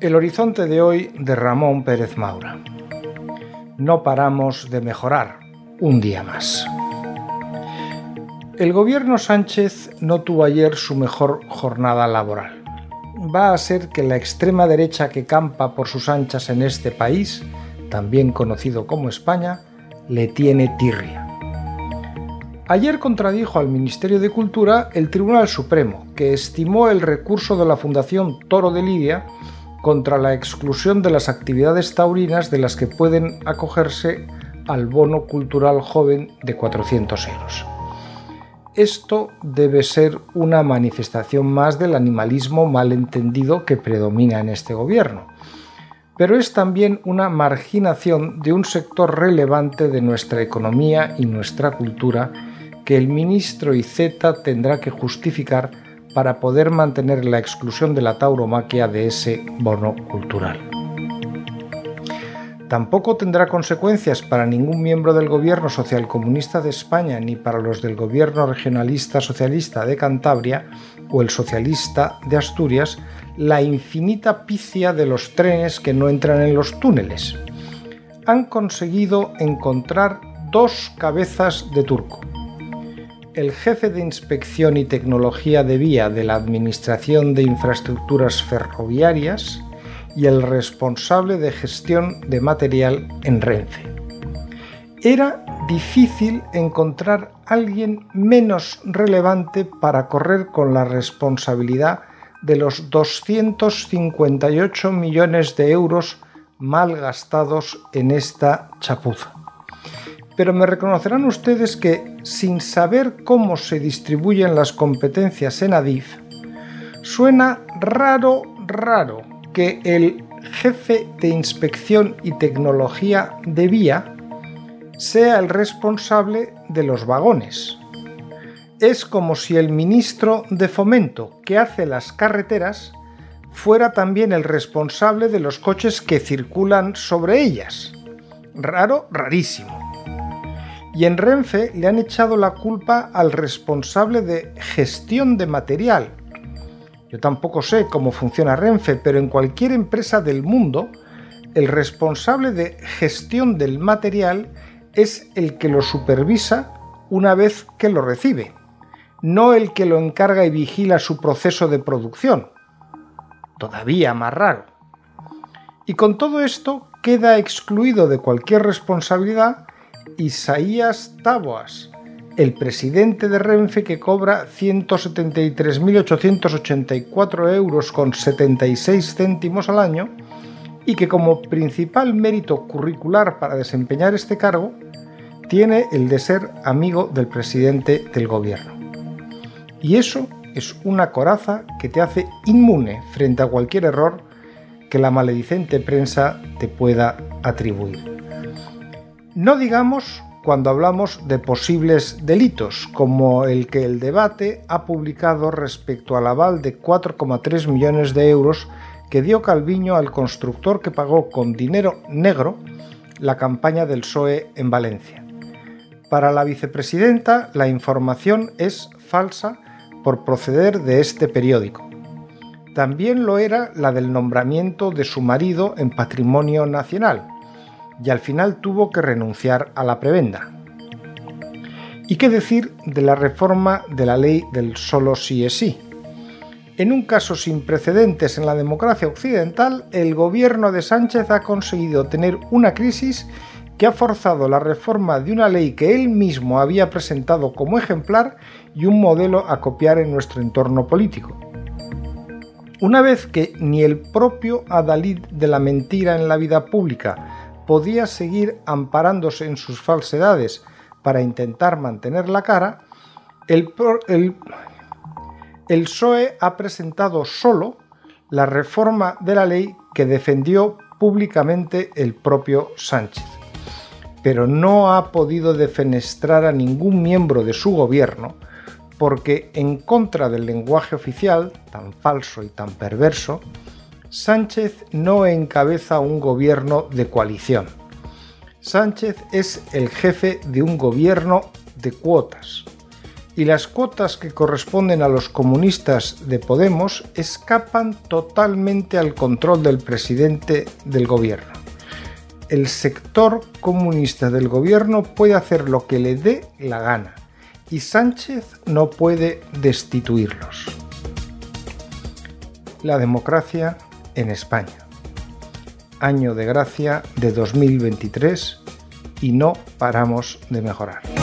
El horizonte de hoy de Ramón Pérez Maura. No paramos de mejorar un día más. El gobierno Sánchez no tuvo ayer su mejor jornada laboral. Va a ser que la extrema derecha que campa por sus anchas en este país, también conocido como España, le tiene tirria. Ayer contradijo al Ministerio de Cultura el Tribunal Supremo, que estimó el recurso de la Fundación Toro de Lidia contra la exclusión de las actividades taurinas de las que pueden acogerse al bono cultural joven de 400 euros. Esto debe ser una manifestación más del animalismo malentendido que predomina en este gobierno, pero es también una marginación de un sector relevante de nuestra economía y nuestra cultura que el ministro Iceta tendrá que justificar para poder mantener la exclusión de la tauromaquia de ese bono cultural. Tampoco tendrá consecuencias para ningún miembro del gobierno socialcomunista de España ni para los del gobierno regionalista socialista de Cantabria o el socialista de Asturias la infinita picia de los trenes que no entran en los túneles. Han conseguido encontrar dos cabezas de turco el jefe de Inspección y Tecnología de Vía de la Administración de Infraestructuras Ferroviarias y el responsable de gestión de material en Renfe. Era difícil encontrar alguien menos relevante para correr con la responsabilidad de los 258 millones de euros mal gastados en esta chapuza pero me reconocerán ustedes que, sin saber cómo se distribuyen las competencias en ADIF, suena raro, raro que el jefe de inspección y tecnología de vía sea el responsable de los vagones. Es como si el ministro de fomento que hace las carreteras fuera también el responsable de los coches que circulan sobre ellas. Raro, rarísimo y en Renfe le han echado la culpa al responsable de gestión de material. Yo tampoco sé cómo funciona Renfe, pero en cualquier empresa del mundo, el responsable de gestión del material es el que lo supervisa una vez que lo recibe, no el que lo encarga y vigila su proceso de producción. Todavía más raro. Y con todo esto queda excluido de cualquier responsabilidad Isaías Taboas, el presidente de Renfe que cobra 173.884 euros con 76 céntimos al año y que como principal mérito curricular para desempeñar este cargo tiene el de ser amigo del presidente del gobierno. Y eso es una coraza que te hace inmune frente a cualquier error que la maledicente prensa te pueda atribuir. No digamos cuando hablamos de posibles delitos, como el que el debate ha publicado respecto al aval de 4,3 millones de euros que dio Calviño al constructor que pagó con dinero negro la campaña del PSOE en Valencia. Para la vicepresidenta, la información es falsa por proceder de este periódico. También lo era la del nombramiento de su marido en Patrimonio Nacional, y al final tuvo que renunciar a la prebenda. ¿Y qué decir de la reforma de la ley del solo sí es sí? En un caso sin precedentes en la democracia occidental, el gobierno de Sánchez ha conseguido tener una crisis que ha forzado la reforma de una ley que él mismo había presentado como ejemplar y un modelo a copiar en nuestro entorno político. Una vez que ni el propio adalid de la mentira en la vida pública podía seguir amparándose en sus falsedades para intentar mantener la cara, el, PSOE ha presentado solo la reforma de la ley que defendió públicamente el propio Sánchez, pero no ha podido defenestrar a ningún miembro de su gobierno porque en contra del lenguaje oficial, tan falso y tan perverso, Sánchez no encabeza un gobierno de coalición. Sánchez es el jefe de un gobierno de cuotas y las cuotas que corresponden a los comunistas de Podemos escapan totalmente al control del presidente del gobierno. El sector comunista del gobierno puede hacer lo que le dé la gana y Sánchez no puede destituirlos. La democracia en España. Año de gracia de 2023 y no paramos de mejorar.